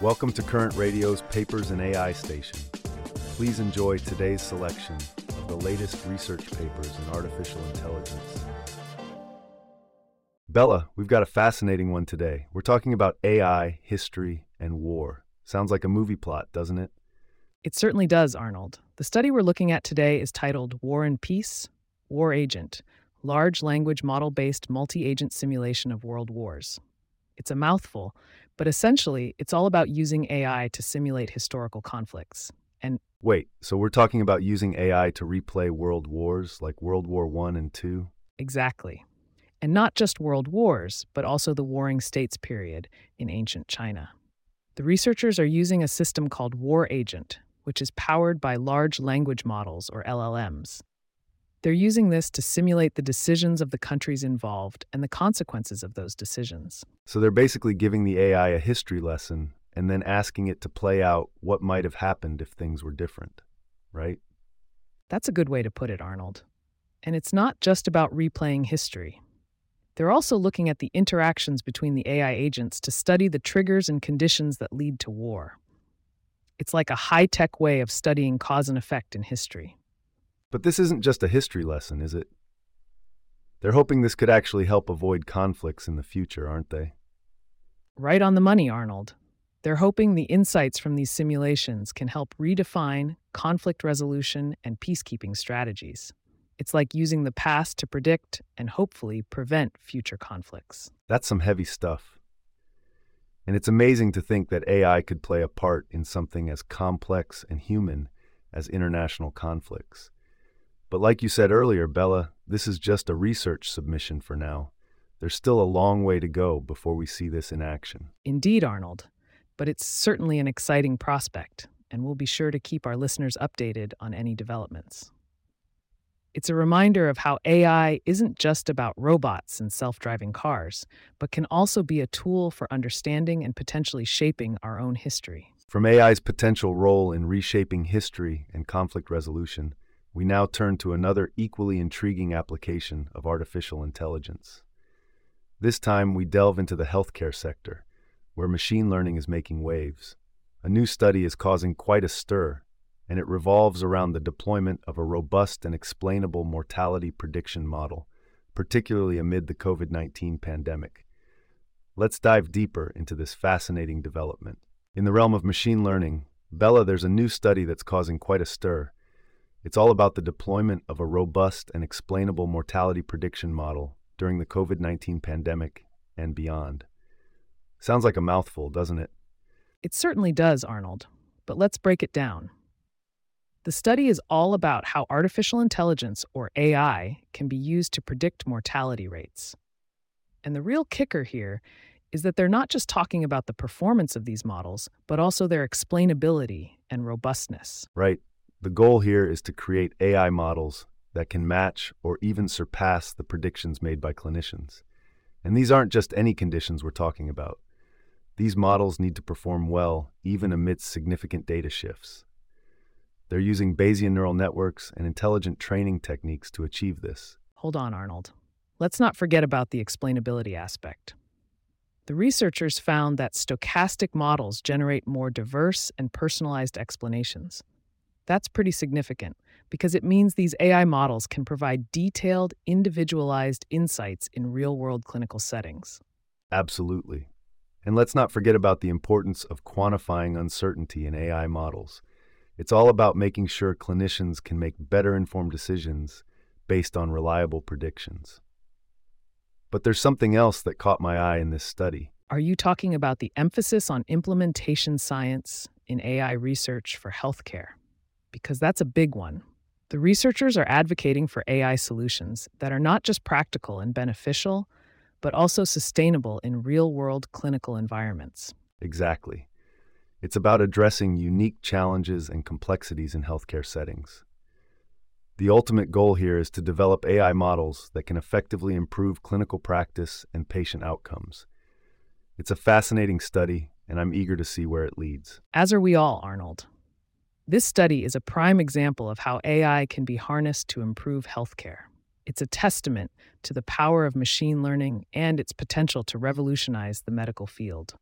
Welcome to Current Radio's Papers and AI station. Please enjoy today's selection of the latest research papers in artificial intelligence. Bella, we've got a fascinating one today. We're talking about AI, history, and war. Sounds like a movie plot, doesn't it? It certainly does, Arnold. The study we're looking at today is titled War and Peace War Agent Large Language Model Based Multi Agent Simulation of World Wars. It's a mouthful, but essentially, it's all about using AI to simulate historical conflicts. And Wait, so we're talking about using AI to replay world wars like World War I and II? exactly. And not just world wars, but also the Warring States period in ancient China. The researchers are using a system called War Agent, which is powered by large language models, or LLMs. They're using this to simulate the decisions of the countries involved and the consequences of those decisions. So they're basically giving the AI a history lesson and then asking it to play out what might have happened if things were different, right? That's a good way to put it, Arnold. And it's not just about replaying history. They're also looking at the interactions between the AI agents to study the triggers and conditions that lead to war. It's like a high tech way of studying cause and effect in history. But this isn't just a history lesson, is it? They're hoping this could actually help avoid conflicts in the future, aren't they? Right on the money, Arnold. They're hoping the insights from these simulations can help redefine conflict resolution and peacekeeping strategies. It's like using the past to predict and hopefully prevent future conflicts. That's some heavy stuff. And it's amazing to think that AI could play a part in something as complex and human as international conflicts. But like you said earlier, Bella, this is just a research submission for now. There's still a long way to go before we see this in action. Indeed, Arnold. But it's certainly an exciting prospect, and we'll be sure to keep our listeners updated on any developments. It's a reminder of how AI isn't just about robots and self driving cars, but can also be a tool for understanding and potentially shaping our own history. From AI's potential role in reshaping history and conflict resolution, we now turn to another equally intriguing application of artificial intelligence. This time, we delve into the healthcare sector, where machine learning is making waves. A new study is causing quite a stir, and it revolves around the deployment of a robust and explainable mortality prediction model, particularly amid the COVID 19 pandemic. Let's dive deeper into this fascinating development. In the realm of machine learning, Bella, there's a new study that's causing quite a stir. It's all about the deployment of a robust and explainable mortality prediction model during the COVID 19 pandemic and beyond. Sounds like a mouthful, doesn't it? It certainly does, Arnold, but let's break it down. The study is all about how artificial intelligence, or AI, can be used to predict mortality rates. And the real kicker here is that they're not just talking about the performance of these models, but also their explainability and robustness. Right. The goal here is to create AI models that can match or even surpass the predictions made by clinicians. And these aren't just any conditions we're talking about. These models need to perform well even amidst significant data shifts. They're using Bayesian neural networks and intelligent training techniques to achieve this. Hold on, Arnold. Let's not forget about the explainability aspect. The researchers found that stochastic models generate more diverse and personalized explanations. That's pretty significant because it means these AI models can provide detailed, individualized insights in real world clinical settings. Absolutely. And let's not forget about the importance of quantifying uncertainty in AI models. It's all about making sure clinicians can make better informed decisions based on reliable predictions. But there's something else that caught my eye in this study. Are you talking about the emphasis on implementation science in AI research for healthcare? Because that's a big one. The researchers are advocating for AI solutions that are not just practical and beneficial, but also sustainable in real world clinical environments. Exactly. It's about addressing unique challenges and complexities in healthcare settings. The ultimate goal here is to develop AI models that can effectively improve clinical practice and patient outcomes. It's a fascinating study, and I'm eager to see where it leads. As are we all, Arnold. This study is a prime example of how AI can be harnessed to improve healthcare. It's a testament to the power of machine learning and its potential to revolutionize the medical field.